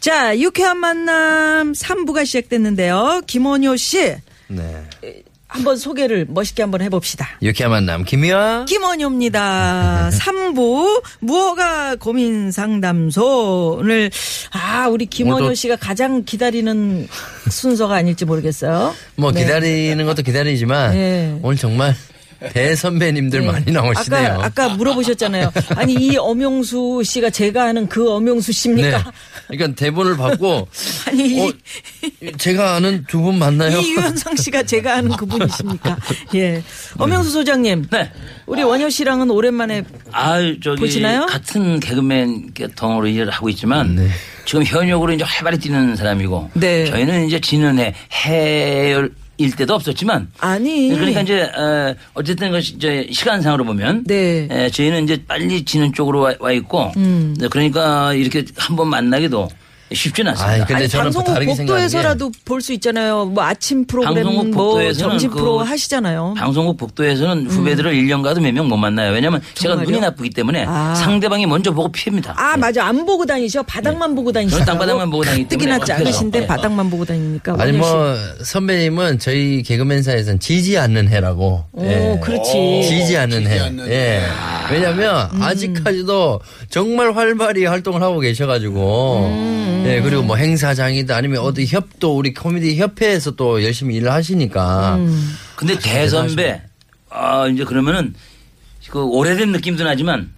자, 유쾌한 만남 3부가 시작됐는데요. 김원효 씨, 네. 한번 소개를 멋있게 한번 해봅시다. 유쾌한 만남 김미화. 김원효입니다. 3부 무허가 고민 상담소. 오늘, 아, 우리 김원효 씨가 가장 기다리는 순서가 아닐지 모르겠어요. 뭐 네. 기다리는 것도 기다리지만 네. 오늘 정말 대선배님들 네. 많이 나오시네요. 아까, 아까 물어보셨잖아요. 아니, 이 엄영수 씨가 제가 아는 그 엄영수 네. 씨입니까? 그러니까 대본을 받고 아니, 이- 어, 제가 아는 두 분 맞나요? 이 유현상 씨가 제가 아는 그분이십니까? 예. 엄영수 소장님. 네. 우리 원효 씨랑은 오랜만에 아, 저기 보시나요? 같은 개그맨 계통으로 일을 하고 있지만 네. 지금 현역으로 이제 활발히 뛰는 사람이고 네. 저희는 이제 지난해 해 일 때도 없었지만 아니. 그러니까 이제 어, 어쨌든 그 이제 시간상으로 보면 네. 음. 에, 저희는 이제 빨리 지는 쪽으로 와, 와 있고 네, 그러니까 이렇게 한 번 만나기도 쉽지는 않습니다. 아니, 근데 아니, 저는 또 방송국 다르게 복도에서라도 볼 수 있잖아요. 뭐 아침 프로그램, 방송국 뭐 복도에서는 점심 그 프로 하시잖아요. 방송국 복도에서는 후배들을 1년 가도 몇 명 못 만나요. 왜냐하면 제가? 눈이 나쁘기 때문에 아. 상대방이 먼저 보고 피합니다. 아, 맞아. 안 보고 다니셔. 바닥만 보고 다니시죠. 땅바닥만 보고 다니기 때문에 뜨기나 작으신데 어때서? 바닥만 보고 다니니까. 아니. 뭐 선배님은 저희 개그맨사에서는 지지 않는 해라고. 오, 예. 그렇지. 지지 않는 해. 예. 왜냐면 음. 아직까지도 정말 활발히 활동을 하고 계셔가지고. 음. 예, 그리고 뭐 행사장이다 아니면 어디 협도 우리 코미디 협회에서 또 열심히 일을 하시니까. 음. 근데 대선배, 아, 이제 그러면은 그 오래된 느낌도 나지만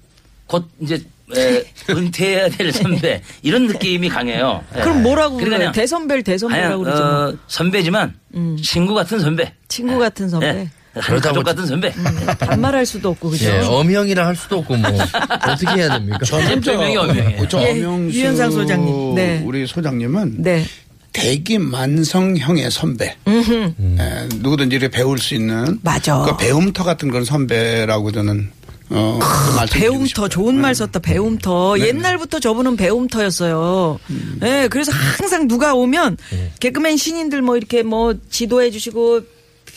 곧 이제 에, 은퇴해야 될 선배 이런 느낌이 강해요. 예. 그럼 뭐라고 그러니까 그래요? 그냥 대선배를 대선배라고 그러죠. 뭐. 어, 선배지만 친구 같은 선배. 친구 같은 선배. 예. 한 그렇다고 가족 같은 선배. 반말할 수도 없고, 그죠? 예, 엄형이라 할 수도 없고 뭐 어떻게 해야 됩니까? 별명이 엄명이에요. 저 예, 엄영수 유현상 소장님. 네. 우리 소장님은 네. 대기 만성형의 선배. 예, 누구든지 이렇게 배울 수 있는 맞아. 그 배움터 같은 그런 선배라고 저는 어, 그 배움터 좋은 말 썼다 배움터 옛날부터 저분은 배움터였어요. 예, 그래서 항상 누가 오면 개그맨 신인들 뭐 이렇게 뭐 지도해 주시고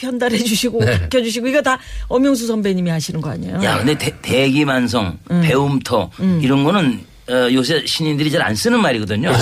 편달해 주시고 가르쳐 주시고 이거 다 엄영수 선배님이 하시는 거 아니에요? 야, 근데 대, 대기만성, 음. 배움터 이런 거는 어, 요새 신인들이 잘 안 쓰는 말이거든요. 네,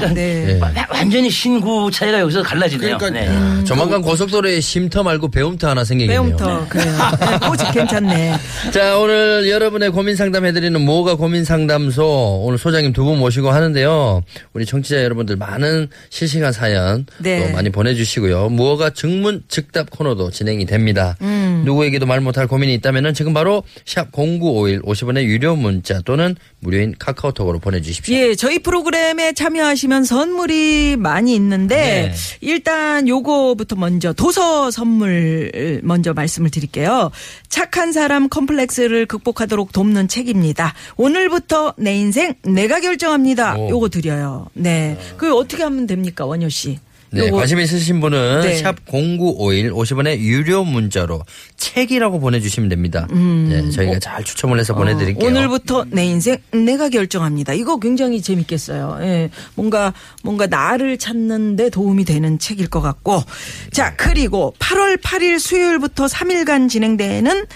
그러니까 네. 와- 완전히 신구 차이가 여기서 갈라지네요. 그러니까 네. 음. 조만간 고속도로에 쉼터 말고 배움터 하나 생기겠네요. 배움터 그래요. 네, 꼬집 괜찮네. 자, 오늘 여러분의 고민 상담 해드리는 뭐가 고민 상담소 오늘 소장님 두 분 모시고 하는데요. 우리 청취자 여러분들 많은 실시간 사연 네. 또 많이 보내주시고요. 무허가 증문 즉답 코너도 진행이 됩니다. 음. 누구에게도 말 못할 고민이 있다면 지금 바로 샵 0951 50원의 유료 문자 또는 무료인 카카오톡으로 보내주십시오. 예, 저희 프로그램에 참여하시면 선물이 많이 있는데 네. 일단 요거부터 먼저 도서 선물 먼저 말씀을 드릴게요. 착한 사람 컴플렉스를 극복하도록 돕는 책입니다. 오늘부터 내 인생 내가 결정합니다. 오. 요거 드려요. 네. 그 어떻게 하면 됩니까, 원효 씨? 네, 관심 있으신 분은 네. 샵 0951 50원의 유료 문자로 책이라고 보내주시면 됩니다. 네, 저희가 잘 추첨을 해서 보내드릴게요. 음. 어, 오늘부터 내 인생 내가 결정합니다. 이거 굉장히 재밌겠어요. 예. 뭔가 뭔가 나를 찾는데 도움이 되는 책일 것 같고. 자, 그리고 8월 8일 수요일부터 3일간 진행되는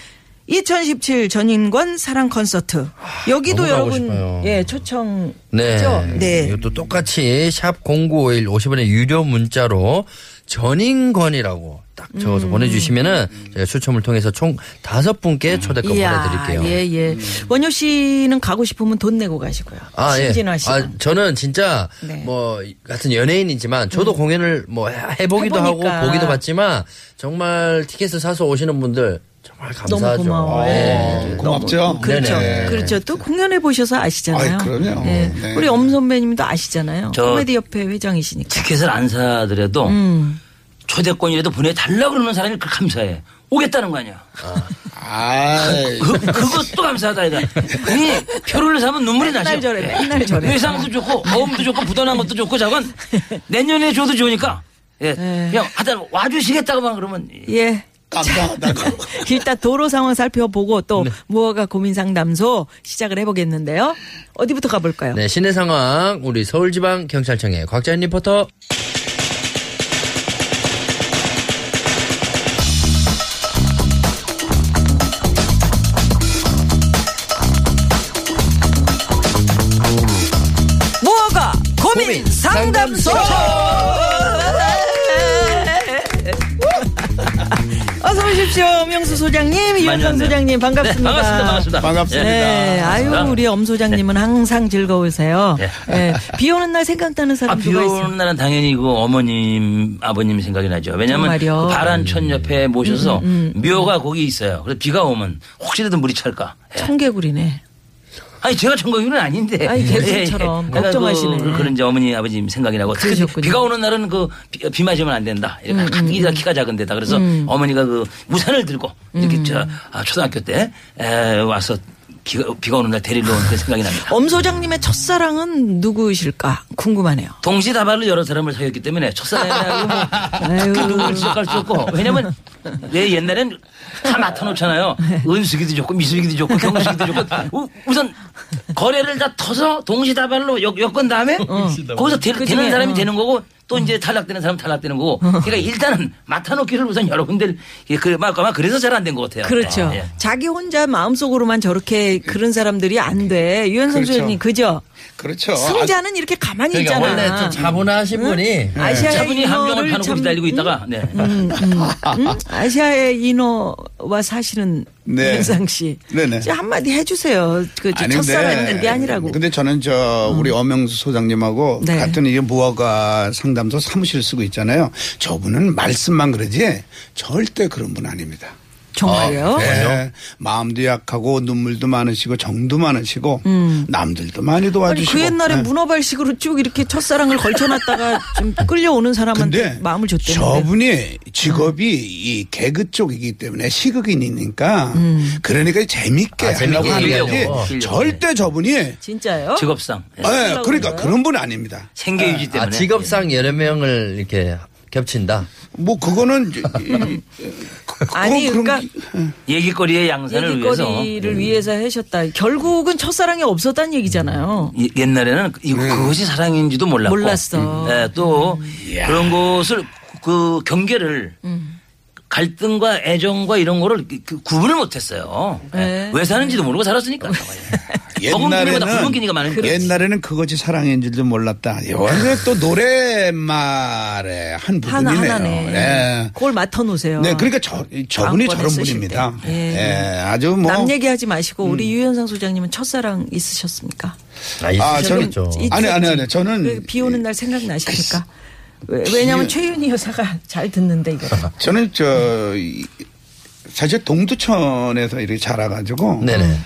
2017 전인권 사랑 콘서트. 여기도 여러분 싶어요. 예, 초청 네. 네. 이것도 똑같이 샵 0951 50원의 유료 문자로 전인권이라고 딱 적어서 음. 보내주시면은 제가 추첨을 통해서 총 다섯 분께 초대권 보내드릴게요. 예, 예. 원효 씨는 가고 싶으면 돈 내고 가시고요. 아, 예. 신진화 씨. 아, 저는 진짜 네. 음. 뭐 같은 연예인이지만 저도 공연을 뭐 해- 해보기도 해보니까. 하고 보기도 봤지만 정말 티켓을 사서 오시는 분들 정말 감사하죠. 너무 고마워요. 예. 고맙죠. 그렇죠. 네네. 그렇죠. 또 공연해 보셔서 아시잖아요. 아이, 그럼요. 예. 네. 우리 엄 선배님도 아시잖아요. 저- 코미디 협회 회장이시니까. 티켓을 안 사더라도 음. 초대권이라도 보내달라 그러는 사람이 그 감사해. 오겠다는 거 아니야. 아, 그, 그것도 감사하다, 이거. 아니, 표를 사면 눈물이 나죠. 맨날 저래, 맨날 저래. 외상도 좋고, 어음도 좋고, 부단한 것도 좋고, 저건 내년에 줘도 좋으니까. 예. 그냥 하여튼 와주시겠다고만 그러면. 예. 감사하다고. 일단 도로 상황 살펴보고 또 무허가 고민 상담소 시작을 해보겠는데요. 어디부터 가볼까요? 네, 시내 상황 우리 서울지방경찰청의 곽자연 리포터. 무허가 고민 상담소. 어서 오십시오, 명수 소장님, 안녕하세요. 소장님 반갑습니다. 네, 반갑습니다. 반갑습니다. 반갑습니다. 네, 아유 반갑습니다. 우리 엄 소장님은 항상 즐거우세요. 네. 네. 비 오는 날 생각나는 아, 사람 비 누가 오는 있어요? 날은 당연히 그 어머님, 아버님 생각이 나죠. 왜냐면? 음, 그 바란천 옆에 모셔서 묘가 거기 있어요. 그래서 비가 오면 혹시라도 물이 찰까. 예. 청개구리네. 아니 제가 청거기는 아닌데. 아니, 개구리처럼 내가 걱정하시네. 그, 그런 이제 어머니 아버님 생각이 나고 특히. 음, 비가 오는 날은 그 비, 비 맞으면 안 된다. 이렇게 키가, 키가 작은 데다 그래서 어머니가 그 우산을 들고 음. 이렇게 저 아, 초등학교 때 에, 와서 비가, 비가 오는 날 데리러 온 그 생각이 납니다. 엄 소장님의 첫사랑은 누구실까 궁금하네요. 동시다발로 여러 사람을 사귀었기 때문에 첫사랑이라고 뭐 아유. 누굴 시작할 수 없고 왜냐면 내 옛날엔 다 맡아놓잖아요. 은숙이도 좋고 미숙이도 좋고 경숙이도 좋고 우, 우선 거래를 다 터서 동시다발로 엮, 엮은 다음에 거기서 되, 그중에, 되는 사람이 어. 되는 거고 또 이제 탈락되는 사람 탈락되는 거고 그러니까 일단은 맡아놓기를 우선 여러 군데를 예, 그, 막 아마 그래서 잘 안 된 것 같아요. 그렇죠. 예, 예. 자기 혼자 마음속으로만 저렇게 그런 사람들이 안 돼. 유현성 그렇죠. 소장님 그죠? 그렇죠. 승자는 이렇게 가만히 그러니까 있잖아. 원래 좀 차분하신 분이 아시아의 차분히 함정을 인어를 파놓고 참- 기다리고 있다가 네. 음, 아시아의 인어와 사실은 네. 유현상 씨. 네네. 이제 한마디 해주세요. 그 아닌데. 첫사랑 그게 아니라고. 근데 저는 저 우리 엄영수 소장님하고 네. 같은 이게 무허가 상담소 사무실 쓰고 있잖아요. 저분은 말씀만 그러지 절대 그런 분 아닙니다. 정말요? 네. 마음도 약하고 눈물도 많으시고 정도 많으시고 남들도 많이 음. 도와주시고. 그 옛날에 네. 문어발식으로 쭉 이렇게 첫사랑을 걸쳐놨다가 좀 끌려오는 사람한테 마음을 줬대는데. 저분이 직업이 이 개그 쪽이기 때문에 시극인이니까 그러니까 재밌게 아, 하려고 하는 얘기하려고. 거지 절대 저분이 진짜요? 직업상 예. 네, 그러니까 그런 그런 분 아닙니다. 생계유지 때문에 아, 직업상 여러 명을 이렇게 겹친다. 뭐 그거는 아니, 그러니까 얘기거리의 양산을 위해서 음. 얘기거리를 위해서 하셨다. 결국은 첫사랑이 없었다는 얘기잖아요. 이- 옛날에는 이- 그것이 사랑인지도 몰랐고 몰랐어. 음. 예, 또 그런 것을 그 경계를 음. 갈등과 애정과 이런 거를 그- 그 구분을 못했어요. 예. 네. 왜 사는지도 모르고 살았으니까. 많은 거지. 옛날에는 그것이 사랑인 줄도 몰랐다. 이번에 또 노래말의 한 하나 부분이네요. 하나네. 네. 그걸 맡아 놓으세요. 네, 그러니까 저, 저분이 저런 분입니다. 때. 예. 예, 아주 뭐. 남 얘기하지 마시고 우리 유현상 소장님은 첫사랑 있으셨습니까? 아, 아, 저는 아니, 아니, 아니. 저는. 그비 오는 날 생각나십니까? 왜- 왜냐하면 최윤희 여사가 잘 듣는데 이거. 저는 저, 이- 사실 동두천에서 이렇게 자라가지고. 네네.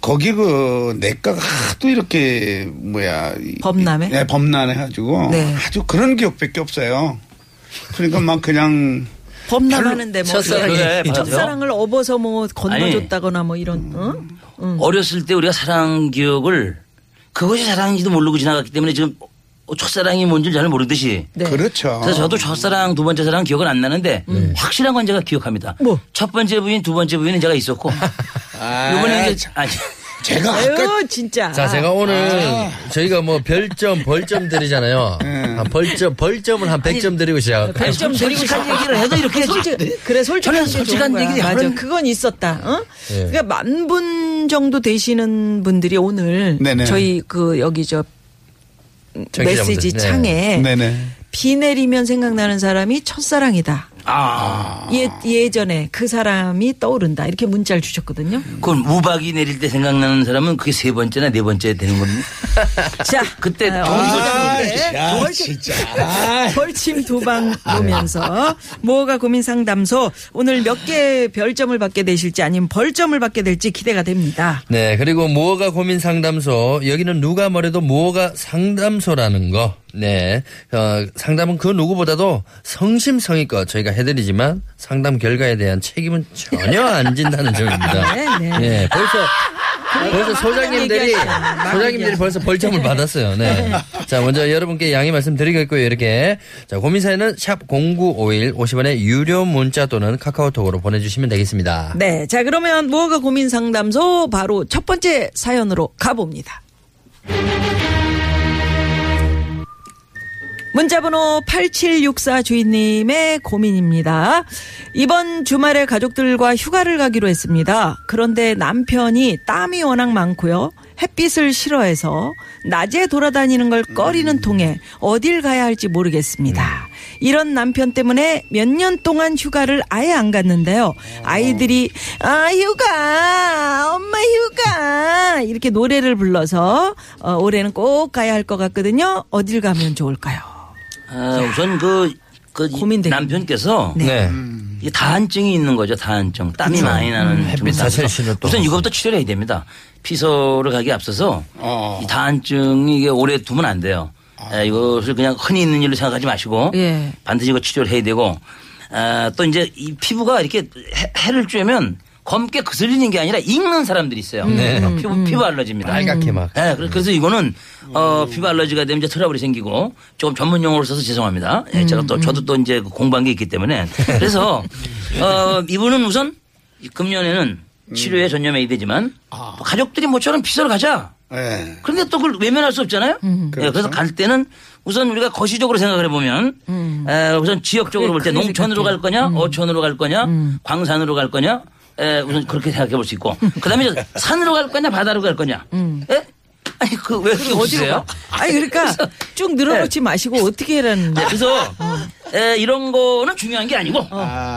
거기 그 내과가 하도 이렇게 뭐야 이- 범람해? 네, 범람해 가지고 네. 아주 그런 기억밖에 없어요. 그러니까 막 그냥 범람하는데 뭐 첫사랑이- 그래, 맞아요. 첫사랑을 업어서 뭐 건너줬다거나 뭐 이런. 어? 응? 어렸을 때 우리가 사랑 기억을 그것이 사랑인지도 모르고 지나갔기 때문에 지금 첫사랑이 뭔지 잘 모르듯이 네. 그렇죠. 그래서 저도 첫사랑, 두 번째 사랑 기억은 안 나는데 확실한 건 제가 기억합니다. 뭐? 첫 번째 부인, 두 번째 부인은 제가 있었고 아, 이번에 이제 아니 제가 아까 아유 진짜. 자, 제가 오늘 저희가 뭐 별점, 벌점 드리잖아요. 네. 한 벌점, 벌점을 한 100점 드리고 시작할까요? 좀 드리고 솔직한 얘기를 해도 이렇게. 솔직, 그래 솔직한 솔직한. 얘기 맞아. 하는- 그건 있었다. 어? 예. 그러니까 만 분 정도 되시는 분들이 오늘 네네. 저희 그 여기 저 메시지 네. 창에 네네. 비 내리면 생각나는 사람이 첫사랑이다. 아, 예, 예전에 그 사람이 떠오른다. 이렇게 문자를 주셨거든요. 그건 우박이 내릴 때 생각나는 사람은 그게 세 번째나 네 번째 되는 겁니다. 자, 그때 아, 동서 엄 소장님께 아, 벌점 진짜. 벌침 두방 놓으면서 뭐가 고민 상담소 오늘 몇 개 별점을 받게 되실지 아니면 벌점을 받게 될지 기대가 됩니다. 네, 그리고 무허가 고민 상담소. 여기는 누가 뭐래도 무허가 상담소라는 거. 네. 어, 상담은 그 누구보다도 성심성의껏 저희가 해드리지만 상담 결과에 대한 책임은 전혀 안 진다는 점입니다. 네, 네. 벌써 벌써 소장님들이. 소장님들이 벌써 벌점을 받았어요. 네. 자, 먼저 여러분께 양해 말씀드리겠고요. 이렇게 자, 고민 사연은 샵 0951 50원의 유료 문자 또는 카카오톡으로 보내 주시면 되겠습니다. 네, 자 그러면 뭐가 고민 상담소 바로 첫 번째 사연으로 가 봅니다. 문자번호 8764 주인님의 고민입니다. 이번 주말에 가족들과 휴가를 가기로 했습니다. 그런데 남편이 땀이 워낙 많고요. 햇빛을 싫어해서 낮에 돌아다니는 걸 꺼리는 통에 어딜 가야 할지 모르겠습니다. 이런 남편 때문에 몇 년 동안 휴가를 아예 안 갔는데요. 아이들이 아 휴가 엄마 휴가 이렇게 노래를 불러서 어, 올해는 꼭 가야 할 것 같거든요. 어딜 가면 좋을까요? 아, 우선 그, 그이 고민되겠네요. 남편께서 네. 이 다한증이 있는 거죠. 다한증. 땀이 많이 나는 햇빛 증상. 자체를 싫어 또. 우선 이거부터 치료를 해야 됩니다. 피서를 가기 앞서서 어. 이 다한증이 이게 오래 두면 안 돼요. 에, 이것을 그냥 흔히 있는 일로 생각하지 마시고 예. 반드시 이거 치료를 해야 되고 아, 또 이제 이 피부가 이렇게 해, 해를 쬐면 검게 거슬리는 게 아니라 익는 사람들이 있어요. 네. 어, 피부, 피부 알러지입니다. 빨갛게 막. 네, 그래- 그래서 이거는 어, 피부 알러지가 되면 이제 트러블이 생기고 조금 전문 용어를 써서 죄송합니다. 예, 제가 또 저도 또 이제 그 공부한 게 있기 때문에 그래서 어, 이분은 우선 이 금년에는 치료에 전념해야 되지만 또 가족들이 모처럼 피서를 가자. 예. 그런데 또 그걸 외면할 수 없잖아요. 예, 그래서 갈 때는 우선 우리가 거시적으로 생각을 해보면 에, 우선 지역적으로 볼 때 농촌으로 갈 거냐, 어촌으로 갈 거냐, 음. 광산으로 갈 거냐, 에, 우선 그렇게 생각해 볼 수 있고 그 다음에 이제 산으로 갈 거냐, 바다로 갈 거냐. 예? 아니 그 왜 그렇게 음. 가? 아니 그러니까 쭉 늘어놓지 마시고 어떻게 해라는 네, 그래서 에, 이런 거는 중요한 게 아니고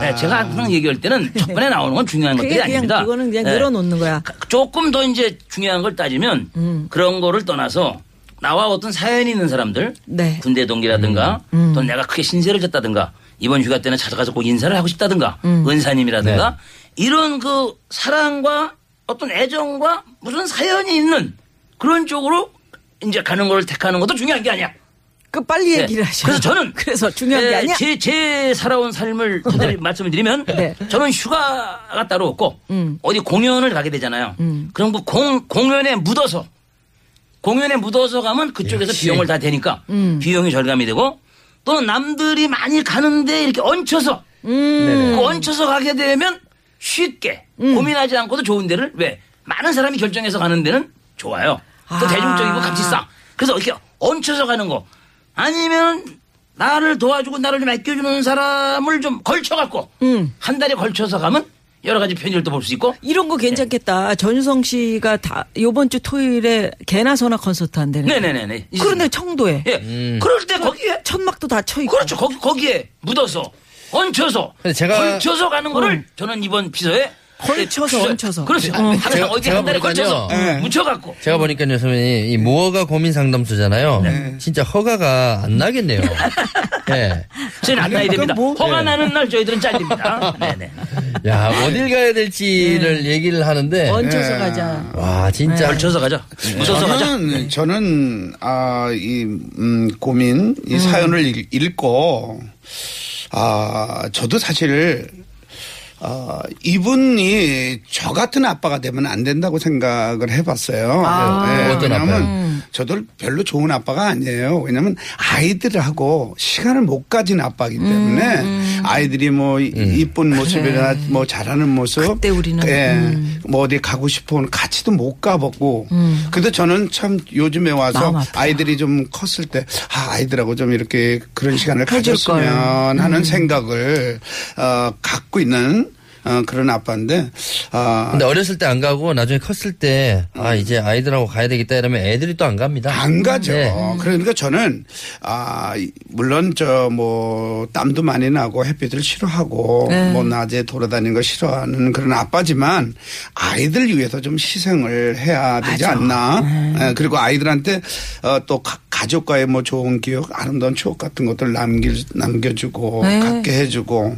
네, 제가 항상 얘기할 때는 첫 번에 나오는 건 중요한 것들이 그냥 아닙니다. 그거는 그냥 네. 늘어놓는 거야. 가- 조금 더 이제 중요한 걸 따지면 음. 그런 거를 떠나서 나와 어떤 사연이 있는 사람들 네. 군대 동기라든가 음. 또 내가 크게 신세를 졌다든가 이번 휴가 때는 찾아가서 꼭 인사를 하고 싶다든가 음. 은사님이라든가 이런 그 사랑과 어떤 애정과 무슨 사연이 있는 그런 쪽으로 이제 가는 걸 택하는 것도 중요한 게 아니야. 그 빨리 네. 얘기를 하셔. 그래서 저는 그래서 중요한 게 에, 아니야. 제, 제 살아온 삶을 저들이 말씀을 드리면 네. 저는 휴가가 따로 없고 음. 어디 공연을 가게 되잖아요. 그럼 그 공, 공연에 묻어서 공연에 묻어서 가면 그쪽에서 비용을 다 대니까 음. 비용이 절감이 되고 또는 남들이 많이 가는데 이렇게 얹혀서 음. 그 얹혀서 가게 되면 쉽게 고민하지 않고도 좋은 데를 왜 많은 사람이 결정해서 가는 데는 좋아요. 또 아. 대중적이고 값지싸. 그래서 이렇게 얹혀서 가는 거 아니면 나를 도와주고 나를 좀 아껴주는 사람을 좀 걸쳐갖고 음. 한 달에 걸쳐서 가면 여러 가지 편의를 또볼수 있고 이런 거 괜찮겠다. 전유성 씨가 다 요번 주 토요일에 개나 소나 콘서트 한대네. 네네네네. 그런데 청도에 예. 그럴 때 거기에 천막도 다 쳐 있고. 그렇죠. 거기 거기에 묻어서 얹혀서 근데 제가- 걸쳐서 가는 거를 저는 이번 비서에 걸쳐서, 예, 얹혀서. 그렇죠. 어. 항상 제가- 어디 제가 한 달에. 걸쳐서 묻혀갖고 제가 보니까요, 선배님, 이 무허가 고민 상담소잖아요. 진짜 허가가 안 나겠네요. 네. 저희는 안 나야 됩니다. 뭐- 허가 네. 나는 날 저희들은 잘립니다. 네네. 야, 어딜 가야 될지를 얘기를 하는데. 얹혀서 가자. 와, 진짜. 걸쳐서 가자. 묻어서 가자. 저는 저는 아이 음, 고민 이 사연을 읽- 읽고 아 저도 사실 아 이분이 저 같은 아빠가 되면 안 된다고 생각을 해봤어요. 예, 어떤 왜냐하면 아빠요? 저도 별로 좋은 아빠가 아니에요. 왜냐하면 아이들하고 시간을 못 가진 아빠이기 때문에 아이들이 뭐 이- 이쁜 모습이나 뭐 잘하는 모습, 그때 우리는, 예, 음. 뭐 어디 가고 싶으면 같이도 못 가보고. 근데 저는 참 요즘에 와서. 아이들이 좀 컸을 때, 아, 아이들하고 좀 이렇게 그런 시간을 걸. 가졌으면 음. 하는 생각을, 어, 갖고 있는, 어, 그런 아빠인데, 아, 근데 어렸을 때 안 가고 나중에 컸을 때, 아, 이제 아이들하고 가야 되겠다 이러면 애들이 또 안 갑니다. 안 가죠. 네. 그러니까 저는 아 이- 물론 저 뭐 땀도 많이 나고 햇빛을 싫어하고 네. 뭐 낮에 돌아다니는 거 싫어하는 그런 아빠지만 아이들 위해서 좀 희생을 해야 되지 않나. 네. 예, 그리고 아이들한테 어, 또 가- 가족과의 뭐 좋은 기억, 아름다운 추억 같은 것들 남길 남겨주고 네. 갖게 해주고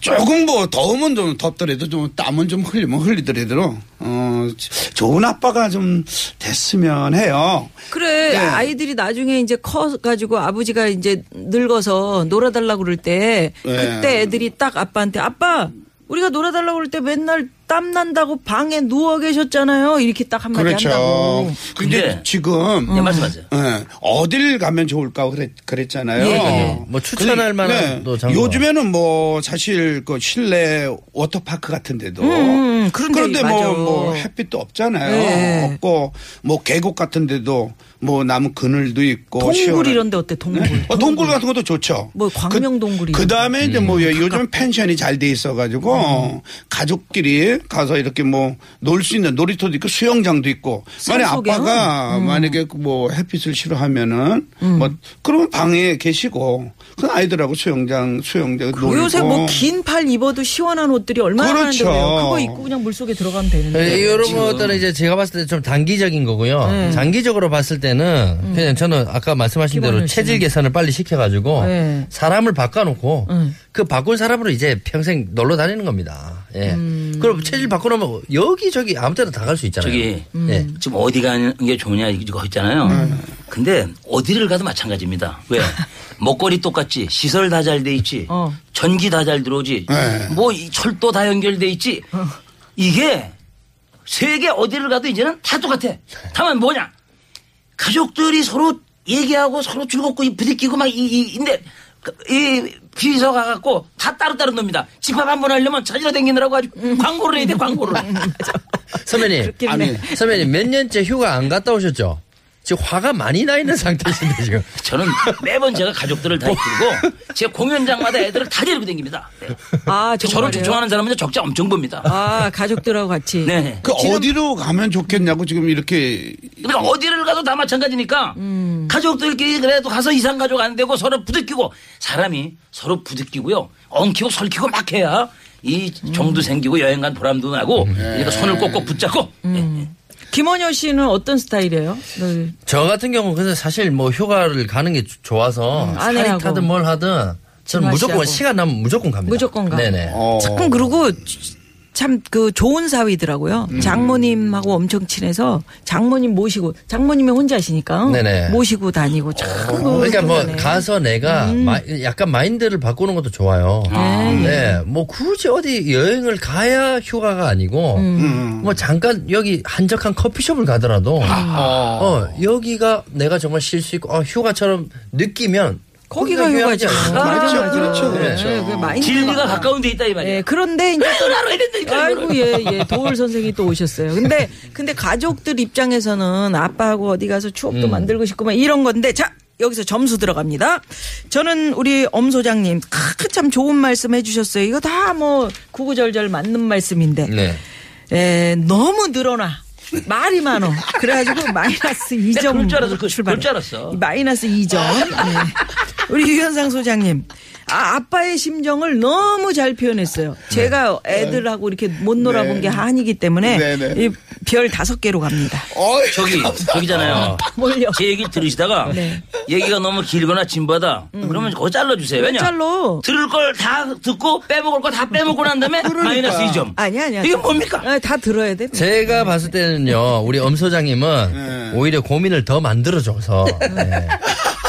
조금 뭐 더우면 좀 덥더라도 좀 땀은 좀 흘리면 흘리더라도 어 좋은 아빠가 좀 됐으면 해요. 그래 네. 아이들이 나중에 이제 커 가지고 아버지가 이제 늙어서 놀아달라고 그럴 때 네. 그때 애들이 딱 아빠한테 아빠 우리가 놀아달라고 그럴 때 맨날 땀 난다고 방에 누워 계셨잖아요 이렇게 딱 한마디 그렇죠. 한다고 근데 근데 지금 네, 말씀하세요. 예, 어딜 가면 좋을까 그랬, 그랬잖아요. 예, 예. 뭐 추천할 만한 또 장소가. 요즘에는 뭐 사실 그 실내 워터파크 같은 데도 음, 그런데 그런데 맞아. 뭐, 뭐 햇빛도 없잖아요. 예. 없고 뭐 계곡 같은 데도 뭐 나무 그늘도 있고 동굴 시원한- 이런 데 어때 동굴 네? 어, 동굴 같은 것도 좋죠. 뭐 광명동굴이 그, 다음에 이제 음. 뭐 요즘 펜션이 잘 돼 있어 가지고 가족끼리 가서 이렇게 뭐 놀 수 있는 놀이터도 있고 수영장도 있고 만약 산속에요? 아빠가 만약에 그뭐 햇빛을 싫어하면은 뭐 그러면 방에 계시고 그 아이들하고 수영장 수영장 놀고 요새 뭐 긴 팔 입어도 시원한 옷들이 얼마나 그렇죠. 많은데요 그거 입고 그냥 물속에 들어가면 되는데 이런 것들은 이제 제가 봤을 때 좀 단기적인 거고요. 네. 장기적으로 봤을 때는 그냥 저는 아까 말씀하신 대로. 체질 개선을 빨리 시켜가지고 네. 사람을 바꿔놓고 음. 그 바꾼 사람으로 이제 평생 놀러 다니는 겁니다. 예. 음. 그럼 체질 바꿔놓으면 여기저기 아무 때나 다 갈 수 있잖아요. 저기 예. 지금 어디 가는 게 좋냐 이거 있잖아요. 근데 어디를 가도 마찬가지입니다. 왜? 먹거리 똑같지. 시설 다 잘 돼 있지. 어. 전기 다 잘 들어오지. 네. 뭐이 철도 다 연결돼 있지. 이게 세계 어디를 가도 이제는 다 똑같아. 다만 뭐냐? 가족들이 서로 얘기하고 서로 즐겁고 이 부딪히고 막 이, 이, 인데 그, 이 비서 가갖고 다 따로따로 놉니다. 집합 한 번 하려면 찾으러 다니느라고 아주 광고를 해야 돼, 광고를. 선배님. 아니 선배님 몇 년째 휴가 안 갔다 오셨죠? 지금 화가 많이 나 있는 상태신데 지금. 저는 매번 제가 가족들을 다 이끌고 제 공연장마다 애들을 다 데리고 다닙니다. 네. 아 저를? 좋아하는 사람은 적자 엄청 봅니다. 아 가족들하고 같이 네. 그 어디로 가면 좋겠냐고 지금 이렇게 그러니까 어디를 가도 다 마찬가지니까 음. 가족들끼리 그래도 가서 이상 가족 안 되고 서로 부딪히고 사람이 서로 부딪히고요 엉키고 설키고 막 해야 이 정도 생기고 여행 간 보람도 나고 그러니까 손을 꼭꼭 붙잡고 예. 김원효 씨는 어떤 스타일이에요? 네. 저 같은 경우는 그래서 사실 뭐 휴가를 가는 게 조- 좋아서 음, 살이 아내하고. 타든 뭘 하든 저는 무조건. 시간 나면 무조건 갑니다. 무조건 가. 네네. 어. 참 그리고 참 그 좋은 사위더라고요. 음. 장모님하고 엄청 친해서 장모님 모시고 장모님이 혼자시니까 네네. 모시고 다니고 참 그러니까 뭐 그러네. 가서 내가 음. 마- 약간 마인드를 바꾸는 것도 좋아요. 네. 뭐 굳이 어디 여행을 가야 휴가가 아니고 음. 뭐 잠깐 여기 한적한 커피숍을 가더라도 어, 여기가 내가 정말 쉴 수 있고 어, 휴가처럼 느끼면 거기가 거기가 휴가죠. 휴가지 맞아? 맞아. 그렇죠, 네, 그렇죠. 그 마인드가 진리가 막- 가까운 데 있다 이 말이야 예, 그런데 이제 또 된다니까 아이고 예, 예. 도울 선생이 또 오셨어요. 근데 근데 가족들 입장에서는 아빠하고 어디 가서 추억도 음. 만들고 싶고 막 이런 건데 자, 여기서 점수 들어갑니다. 저는 우리 엄 소장님 크, 참 좋은 말씀 해 주셨어요. 이거 다 뭐 구구절절 맞는 말씀인데. 네. 에, 너무 늘어나. 말이 많어. 그래가지고 마이너스 2점. 그럴 줄 알았어. 그- 출발. 줄 알았어. 마이너스 2점. 네. 우리 유현상 소장님. 아, 아빠의 심정을 너무 잘 표현했어요. 제가 애들하고 이렇게 못 놀아본 게 한이기 때문에 네, 네. 이별 다섯 개로 갑니다. 어이, 저기 저기잖아요 뭘요? 제 얘기 들으시다가 네. 얘기가 너무 길거나 진보하다 그러면 그거 잘라주세요 왜냐 잘로. 들을 걸 다 듣고 빼먹을 거 다 빼먹고 난 다음에 마이너스 2점 아니야, 아니야. 이게 뭡니까 아, 다 들어야 돼. 제가 봤을 때는요, 우리 엄 소장님은 네. 오히려 고민을 더 만들어줘서, 네.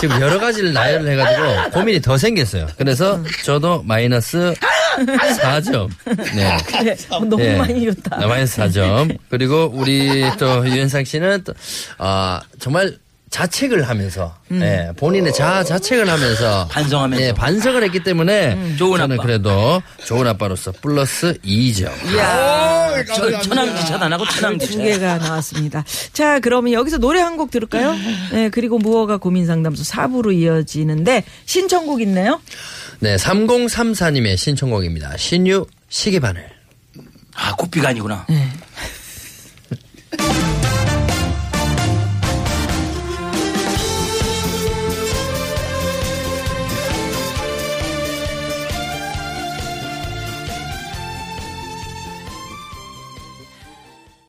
지금 여러 가지를 나열을 해가지고 고민이 더 생겼어요. 그래서 저도 마이너스 4점. 네. 그래. 너무 네. 많이 줬다. 네, 마이너스 4점. 그리고 우리 또 유현상 씨는 또, 아, 정말 자책을 하면서, 음. 네, 본인의 자아 자책을 하면서, 반성하면서. 네, 반성을 했기 때문에, 음. 좋은 저는 아빠. 그래도 좋은 아빠로서 플러스 2점. 어이, 감사합니다. 천황지 차단하고 천황지 두차 개가 나왔습니다. 자, 그러면 여기서 노래 한 곡 들을까요? 네, 그리고 무허가 고민 상담소 4부로 이어지는데 신청곡 있네요. 네, 3034님의 신청곡입니다. 신유 시계바늘. 아, 꽃비가 아니구나.